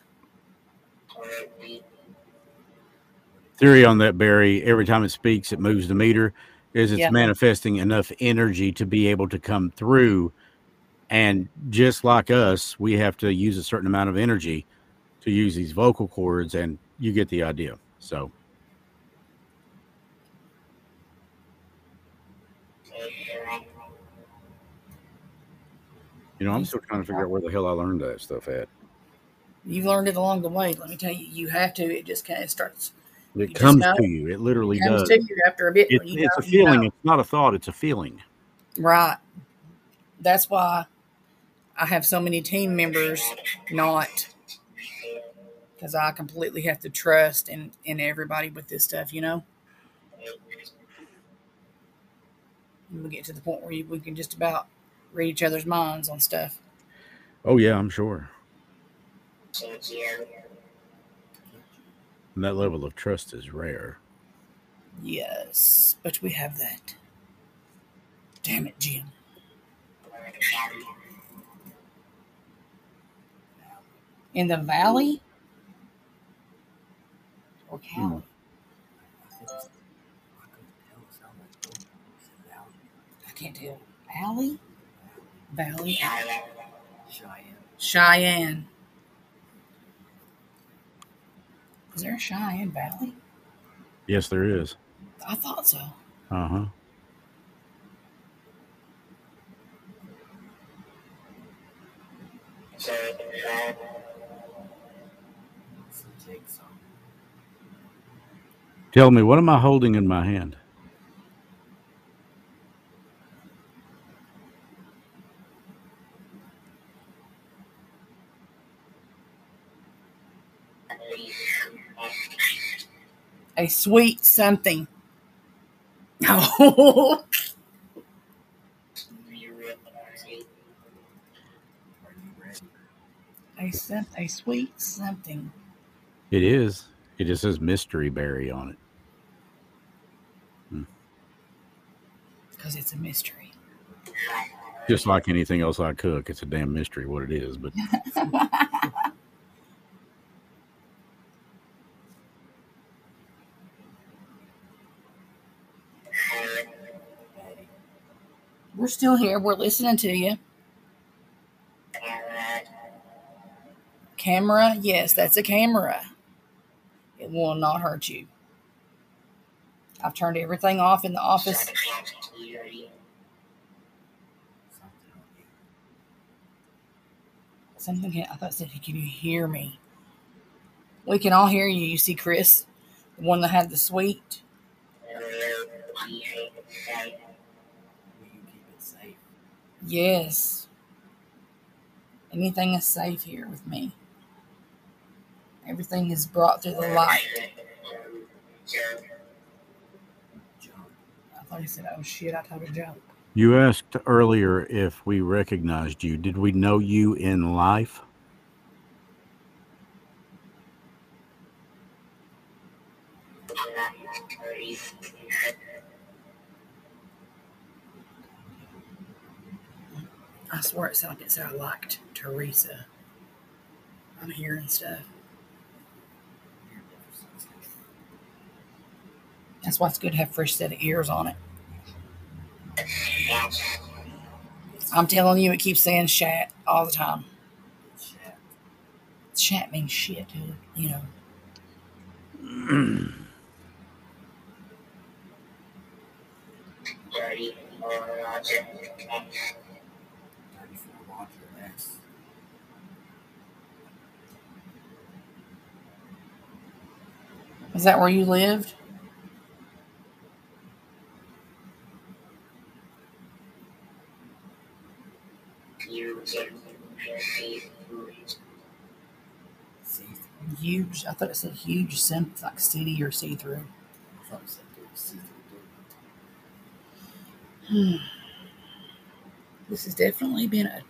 Speaker 1: theory on that Barry. Every time it speaks, it moves the meter. Is it's
Speaker 3: Yeah.
Speaker 1: manifesting enough energy to be able to come through, and just like us, we have to use a certain amount of energy to use these vocal cords, and you get the idea. So. You know, I'm still trying to figure out where the hell I learned that stuff at.
Speaker 3: You've learned it along the way. Let me tell you, you have to. It just kind of starts.
Speaker 1: It comes
Speaker 3: know.
Speaker 1: to you. It literally
Speaker 3: It comes
Speaker 1: does.
Speaker 3: to you after a bit.
Speaker 1: It,
Speaker 3: you
Speaker 1: it's
Speaker 3: know-
Speaker 1: a
Speaker 3: you
Speaker 1: feeling.
Speaker 3: know.
Speaker 1: It's not a thought. It's a feeling.
Speaker 3: Right. That's why I have so many team members not because I completely have to trust in in everybody with this stuff, you know. And we get to the point where we can just about read each other's minds on stuff.
Speaker 1: Oh yeah, I'm sure. And that level of trust is rare.
Speaker 3: Yes, but we have that. Damn it, Jim. In the valley or Cali? I can't tell. Valley? Valley?
Speaker 5: Cheyenne.
Speaker 3: Cheyenne. Is there a Cheyenne Valley?
Speaker 1: Yes, there is.
Speaker 3: I thought so.
Speaker 1: Uh huh. Tell me, what am I holding in my hand?
Speaker 3: A sweet something. Oh,
Speaker 5: Are
Speaker 3: a, a sweet something.
Speaker 1: It is. It just says mystery berry on it. Hmm.
Speaker 3: Because it's a mystery.
Speaker 1: Just like anything else I cook, it's a damn mystery what it is. But
Speaker 3: We're still here. We're listening to you. Camera? Yes, that's a camera. It will not hurt you. I've turned everything off in the office.
Speaker 5: Something on you.
Speaker 3: Something can, I thought it said, can you hear me? We can all hear you. You see Chris, the one that had the sweet.
Speaker 5: Will you keep it safe?
Speaker 3: Yes. Anything is safe here with me. Everything is brought through the light. I thought he said, oh shit, I told a joke.
Speaker 1: you asked earlier if we recognized you. Did we know you in life?
Speaker 3: I swear it sounded like it said I liked Teresa. I'm hearing stuff. That's why it's good to have fresh set of ears on it. I'm telling you, it keeps saying shat all the time. Chat means shit, dude. You know. Is that where you lived? Huge. I thought it said huge, sim- like city or see through. Hmm. This has definitely been a.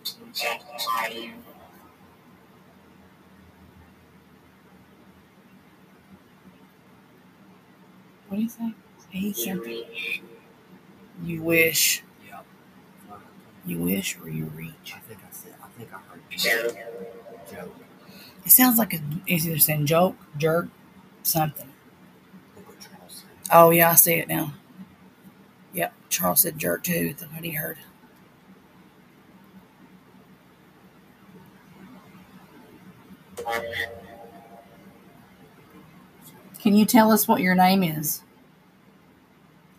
Speaker 3: What do you think? Said,
Speaker 5: You
Speaker 3: wish. You wish, or you reach."
Speaker 8: I think I said. I think I heard
Speaker 5: Joke.
Speaker 8: joke.
Speaker 3: It sounds like a, it's either saying joke, jerk, something.
Speaker 8: Look what Charles said.
Speaker 3: Oh yeah, I see it now. Yep, Charles said jerk too. That's what he heard. Can you tell us what your name is?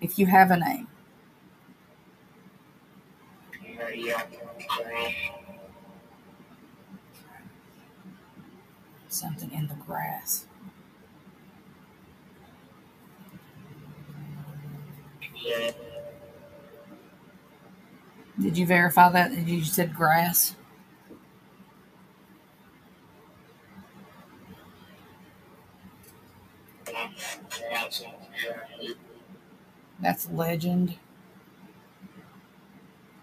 Speaker 3: If you have a name.
Speaker 5: Hurry up. Trash.
Speaker 3: Something in the grass. Did you verify that? You said grass.
Speaker 5: That's
Speaker 3: legend.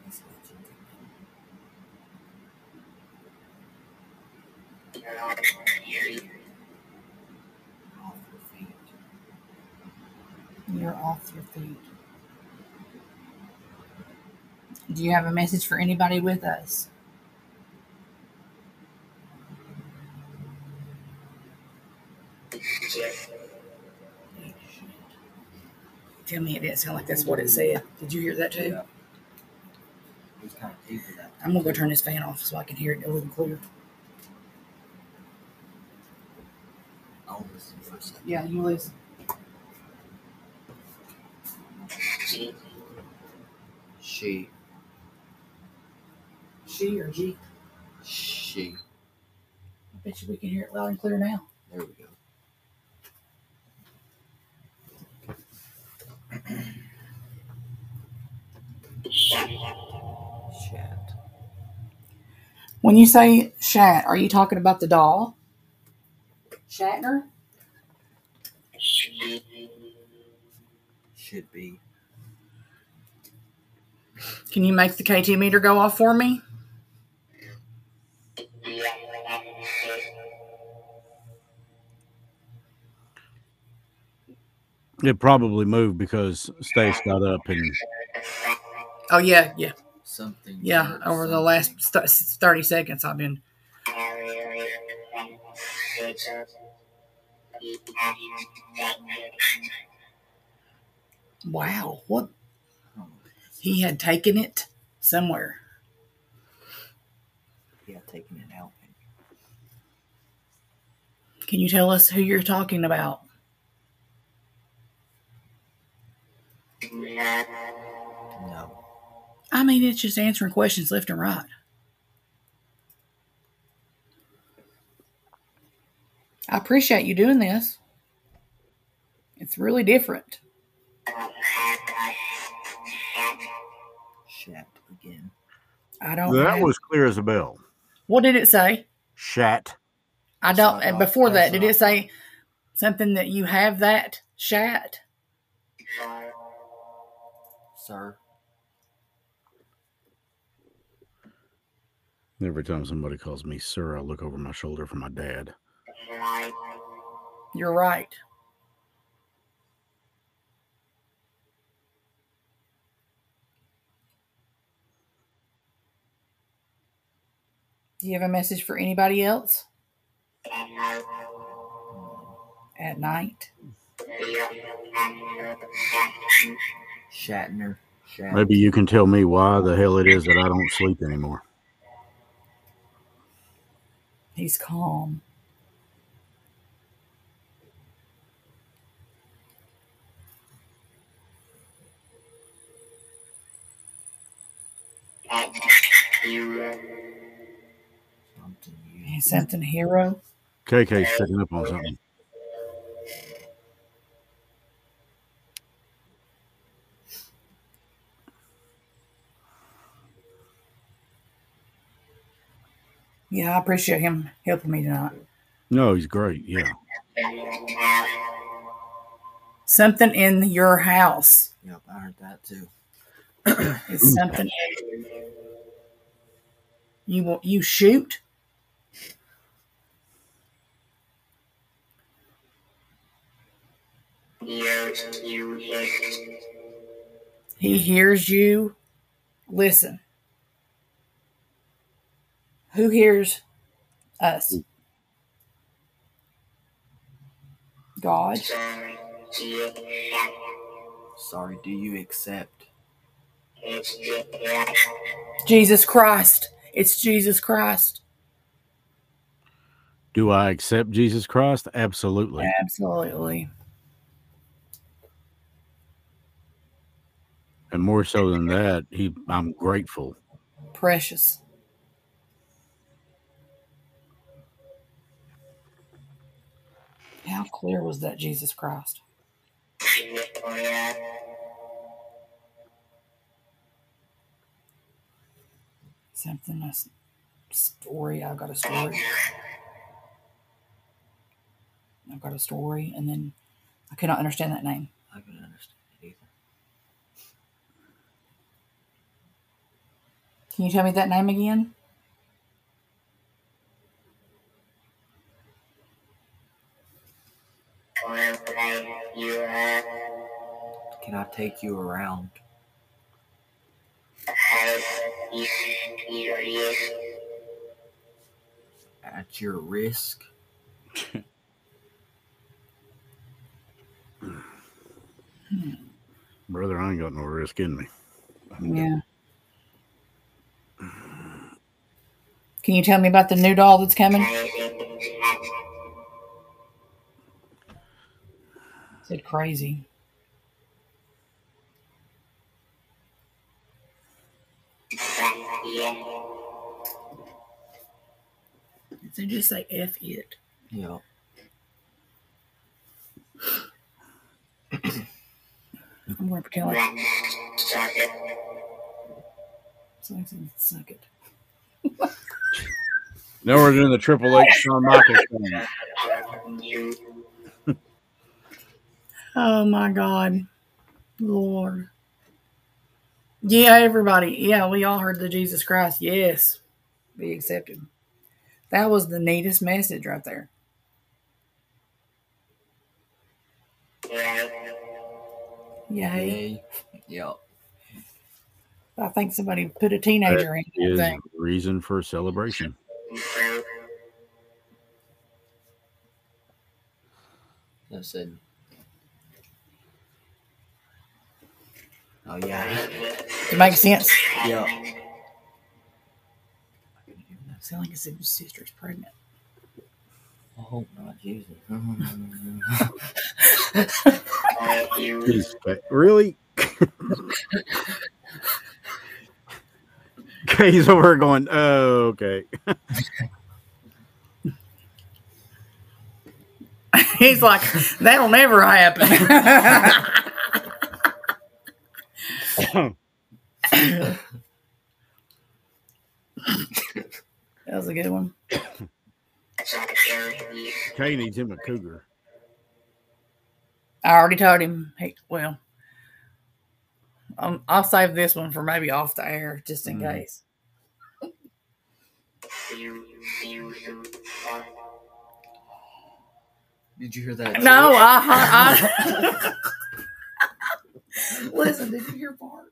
Speaker 8: That's what you think.
Speaker 5: Hurry.
Speaker 8: Off your feet.
Speaker 3: You're off your feet. Do you have a message for anybody with us? Tell me it didn't sound like that's what it said. Did you hear that too?
Speaker 8: Yeah. It was kind of deep with that.
Speaker 3: I'm gonna go turn this fan off so I can hear it a little clearer.
Speaker 8: I'll listen for a second.
Speaker 3: Yeah, you listen.
Speaker 5: G.
Speaker 8: She.
Speaker 3: She or G?
Speaker 8: She.
Speaker 3: I bet you we can hear it loud and clear now.
Speaker 8: There we go. Chat.
Speaker 3: When you say Shat, are you talking about the doll? Shatner?
Speaker 8: Should be.
Speaker 3: Can you make the K2 meter go off for me?
Speaker 1: It probably moved because Stace got up and
Speaker 3: Oh yeah, yeah,
Speaker 8: Something.
Speaker 3: yeah.
Speaker 8: weird,
Speaker 3: Over the last thirty seconds, I've been. Wow, what he had taken it somewhere.
Speaker 8: yeah, taking it out.
Speaker 3: Can you tell us who you're talking about?
Speaker 8: No.
Speaker 3: I mean, it's just answering questions left and right. I appreciate you doing this. It's really different.
Speaker 8: Chat again.
Speaker 3: I don't.
Speaker 1: that
Speaker 3: have-
Speaker 1: was clear as a bell.
Speaker 3: What did it say?
Speaker 1: Shat.
Speaker 3: I don't. And before that, did it say something that you have that shat?
Speaker 8: Sir.
Speaker 1: Every time somebody calls me sir, I look over my shoulder for my dad.
Speaker 3: You're right. Do you have a message for anybody else at night?
Speaker 8: Shatner. Shat.
Speaker 1: Maybe you can tell me why the hell it is that I don't sleep anymore.
Speaker 3: He's calm.
Speaker 8: Something
Speaker 3: something hero.
Speaker 1: KK's picking up on something.
Speaker 3: Yeah, I appreciate him helping me tonight.
Speaker 1: No, he's great. Yeah.
Speaker 3: Something in your house.
Speaker 8: Yep, I heard that too.
Speaker 3: It's something you will you shoot. He hears you. Listen. Who hears us? God.
Speaker 8: Sorry, do you accept?
Speaker 3: Jesus Christ. It's Jesus Christ.
Speaker 1: Do I accept Jesus Christ? Absolutely.
Speaker 3: Absolutely.
Speaker 1: And more so than that, he I'm grateful.
Speaker 3: Precious. How clear was that Jesus Christ? Something, a story. I've got a story. I've got a story, and then I could not understand that name.
Speaker 8: I can understand it either.
Speaker 3: Can you tell me that name again?
Speaker 8: Can I take you around? At your risk?
Speaker 1: Brother, I ain't got no risk in me.
Speaker 3: Yeah. Can you tell me about the new doll that's coming? Said crazy. So just say F it.
Speaker 8: Yeah.
Speaker 3: I'm going to pretend like so I said, suck it.
Speaker 1: Now we're doing the Triple H Shawn Michaels thing.
Speaker 3: Oh my God. Lord. Yeah, everybody. Yeah, we all heard the Jesus Christ. Yes. Be accepted. That was the neatest message right there. Yay.
Speaker 8: Yay. Yep.
Speaker 3: I think somebody put a teenager in that
Speaker 1: Is
Speaker 3: thing.
Speaker 1: reason for celebration.
Speaker 8: I said. Oh yeah.
Speaker 3: It make sense.
Speaker 8: Yeah.
Speaker 3: Sound like his sister's pregnant.
Speaker 8: I hope not, Jesus.
Speaker 1: really? okay, really? He's over here going, oh, okay.
Speaker 3: He's like, that'll never happen. That was a good one.
Speaker 1: Kay needs him a cougar.
Speaker 3: I already told him. Hey, well, um, I'll save this one for maybe off the air just in
Speaker 8: Mhm.
Speaker 3: case.
Speaker 8: Did you hear that?
Speaker 3: No, I. I Listen, did you hear fart?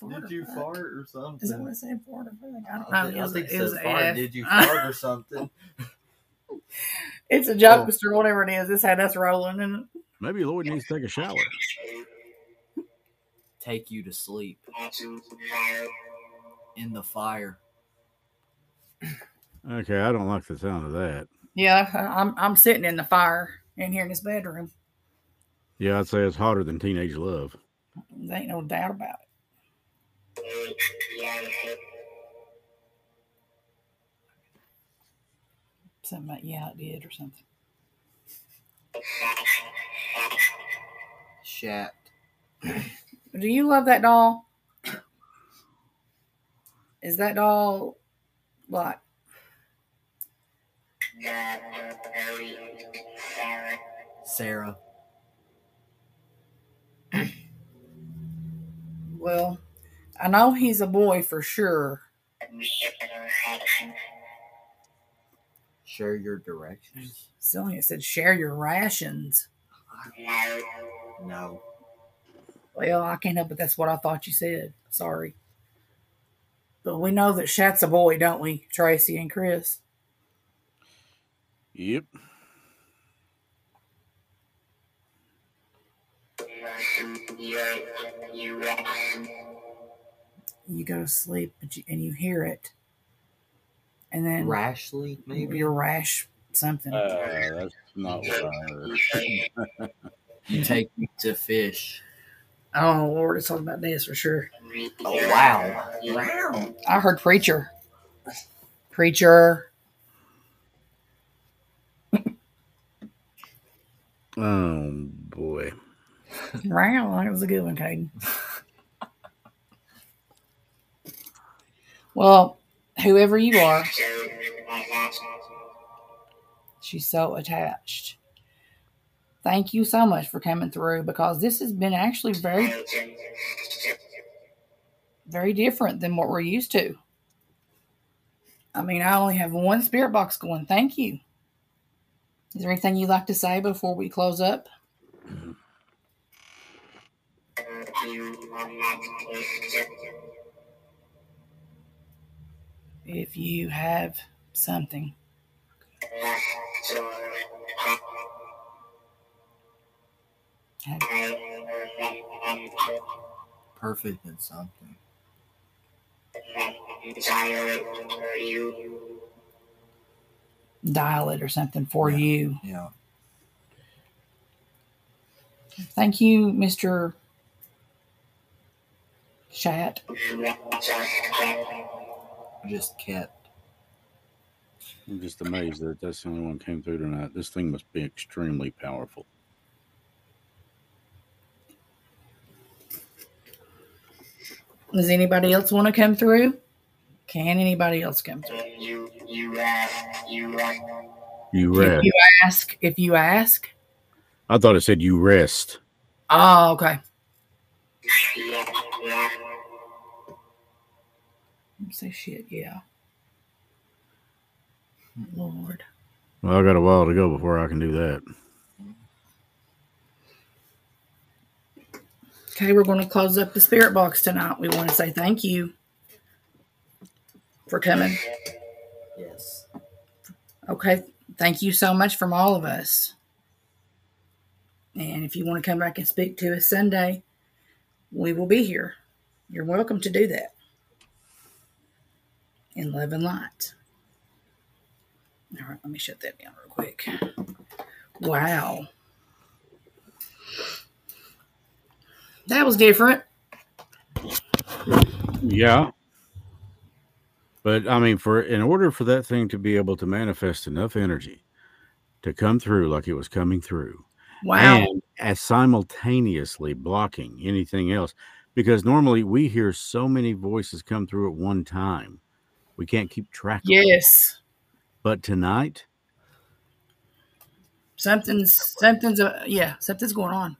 Speaker 3: Fart
Speaker 8: Did you
Speaker 3: or
Speaker 8: fart or something?
Speaker 3: Is that what I said? Fart or fuck? I don't
Speaker 8: I
Speaker 3: know.
Speaker 8: think, I think
Speaker 3: it
Speaker 8: it
Speaker 3: was
Speaker 8: said fart.
Speaker 3: F.
Speaker 8: Did you fart or something?
Speaker 3: It's a joke,
Speaker 8: Oh.
Speaker 3: Mr. Whatever it is. This had us rolling, and
Speaker 1: Maybe Lloyd needs to take a shower.
Speaker 8: Take you to sleep in the fire.
Speaker 1: Okay, I don't like the sound of that.
Speaker 3: yeah, I- I'm I'm sitting in the fire in here in this bedroom.
Speaker 1: Yeah, I'd say it's hotter than teenage love.
Speaker 3: There ain't no doubt about it. Something about yeah, it did or something.
Speaker 8: Shat.
Speaker 3: Do you love that doll? Is that doll what?
Speaker 8: Sarah.
Speaker 3: Well, I know he's a boy for sure.
Speaker 8: Share your directions.
Speaker 3: Silly, it said share your rations.
Speaker 8: No.
Speaker 3: Well, I can't help it. That's what I thought you said. Sorry. But we know that Shat's a boy, don't we, Tracy and Chris?
Speaker 1: Yep.
Speaker 3: You go to sleep but you, and you hear it. And then
Speaker 8: Rashly, maybe?
Speaker 3: you're rash something.
Speaker 1: Uh, that's not what I heard.
Speaker 8: You take me to fish.
Speaker 3: oh, Lord, it's talking about this for sure.
Speaker 8: Oh, wow. Wow.
Speaker 3: I heard preacher. Preacher.
Speaker 1: oh boy.
Speaker 3: Wow, that was a good one, Caden. Well, whoever you are, she's so attached. Thank you so much for coming through because this has been actually very, very different than what we're used to. I mean, I only have one spirit box going. Thank you. Is there anything you'd like to say before we close up? If you have something.
Speaker 8: Perfect in something.
Speaker 3: dial it or something for you.
Speaker 8: Yeah.
Speaker 3: Thank you, Mr. Shat.
Speaker 8: Just kept.
Speaker 1: I'm just amazed that that's the only one came through tonight. This thing must be extremely powerful.
Speaker 3: Does anybody else want to come through? Can anybody else come through?
Speaker 1: You
Speaker 3: If
Speaker 1: rest.
Speaker 3: you ask, if you ask.
Speaker 1: I thought it said you rest.
Speaker 3: Oh, okay. Say shit, yeah. Lord.
Speaker 1: Well, I got a while to go before I can do that.
Speaker 3: Okay, we're going to close up the spirit box tonight. We want to say thank you for coming.
Speaker 8: Yes.
Speaker 3: Okay, thank you so much from all of us. And if you want to come back and speak to us Sunday, we will be here. You're welcome to do that. In love and light. All right, let me shut that down real quick. Wow. That was different.
Speaker 1: Yeah. But I mean, for in order for that thing to be able to manifest enough energy to come through like it was coming through,
Speaker 3: Wow.
Speaker 1: and as simultaneously blocking anything else, because normally we hear so many voices come through at one time, we can't keep track.
Speaker 3: Yes.
Speaker 1: But tonight,
Speaker 3: Something's something's uh, yeah, something's going on.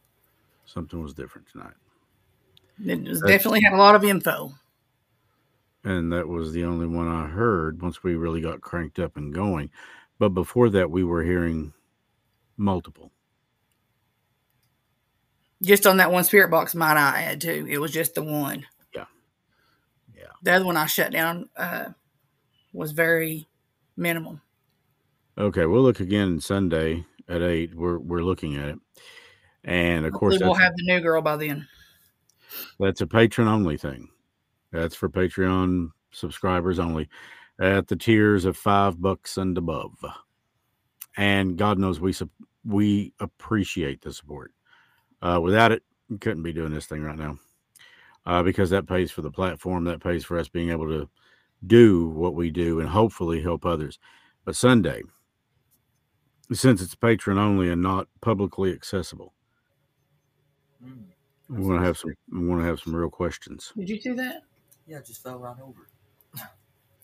Speaker 1: something was different tonight,
Speaker 3: It was
Speaker 1: That's-
Speaker 3: definitely had a lot of info.
Speaker 1: and that was the only one I heard once we really got cranked up and going. But before that, we were hearing multiple.
Speaker 3: Just on that one spirit box, might I add too. It was just the one.
Speaker 1: Yeah. Yeah.
Speaker 3: The other one I shut down uh, was very minimal.
Speaker 1: Okay, we'll look again Sunday at eight. We're we're looking at it, and of course
Speaker 3: we'll have the new girl by then.
Speaker 1: that's a patron only thing. That's for Patreon subscribers only, at the tiers of five bucks and above. And God knows we we appreciate the support. Uh, without it, we couldn't be doing this thing right now. uh, because that pays for the platform, that pays for us being able to do what we do and hopefully help others. But Sunday, since it's patron only and not publicly accessible,
Speaker 8: Mm.
Speaker 1: we want to have some. We want to have some real questions.
Speaker 3: Did you see that?
Speaker 8: Yeah, it just fell right over.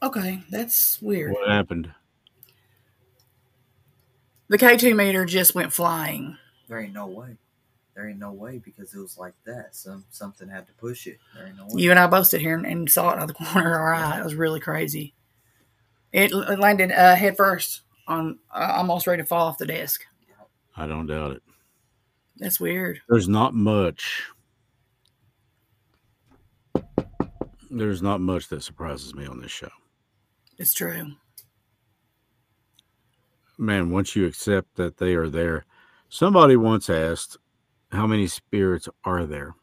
Speaker 3: Okay, that's weird.
Speaker 1: What happened?
Speaker 3: The K2 meter just went flying.
Speaker 8: There ain't no way. There ain't no way because it was like that. Some something had to push it. There ain't no way.
Speaker 3: You and I both stood here and, and saw it out of the corner of our eye. It was really crazy. It, it landed uh, head first on uh, almost ready to fall off the desk.
Speaker 1: I don't doubt it.
Speaker 3: That's weird.
Speaker 1: There's not much. There's not much that surprises me on this show.
Speaker 3: It's true.
Speaker 1: Man, once you accept that they are there, somebody once asked, How many spirits are there?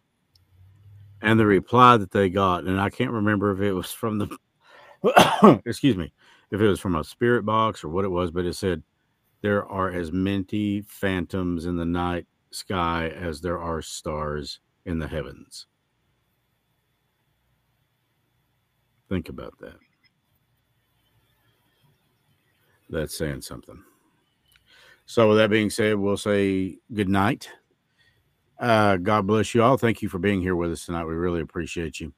Speaker 1: And the reply that they got, and I can't remember if it was from the, excuse me, if it was from a spirit box or what it was, but it said, There are as many phantoms in the night sky as there are stars in the heavens. Think about that. That's saying something. So, with that being said, we'll say good night. Uh, God bless you all. Thank you for being here with us tonight. We really appreciate you.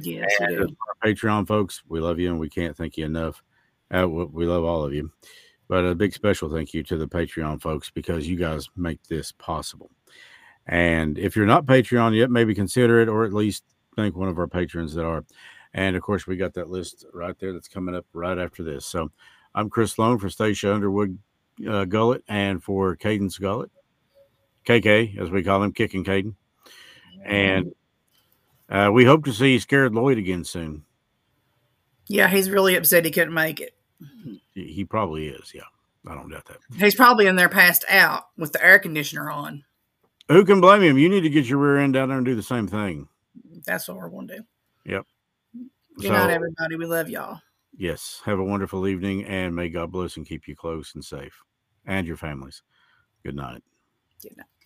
Speaker 3: Yes,
Speaker 1: And
Speaker 3: do.
Speaker 1: our Patreon folks, we love you and we can't thank you enough. Uh, we we love all of you. But a big special thank you to the Patreon folks because you guys make this possible. And if you're not Patreon yet, maybe consider it or at least thank one of our patrons that are. And of course, we got that list right there that's coming up right after this. So I'm Chris Slone for Stacia Underwood uh, Gullet and for Cadence Gullet, KK, as we call him, Kicking Caden. And uh, we hope to see Scared Lloyd again soon.
Speaker 3: Yeah, he's really upset he couldn't make it.
Speaker 1: He he probably is. Yeah, I don't doubt that.
Speaker 3: He's probably in there passed out with the air conditioner on.
Speaker 1: Who can blame him? You need to get your rear end down there and do the same thing.
Speaker 3: That's what we're going to do.
Speaker 1: Yep.
Speaker 3: Good
Speaker 1: So-
Speaker 3: night, everybody. We love y'all.
Speaker 1: Yes. Have a wonderful evening and may God bless and keep you close and safe and your families. Good night.
Speaker 3: Good night.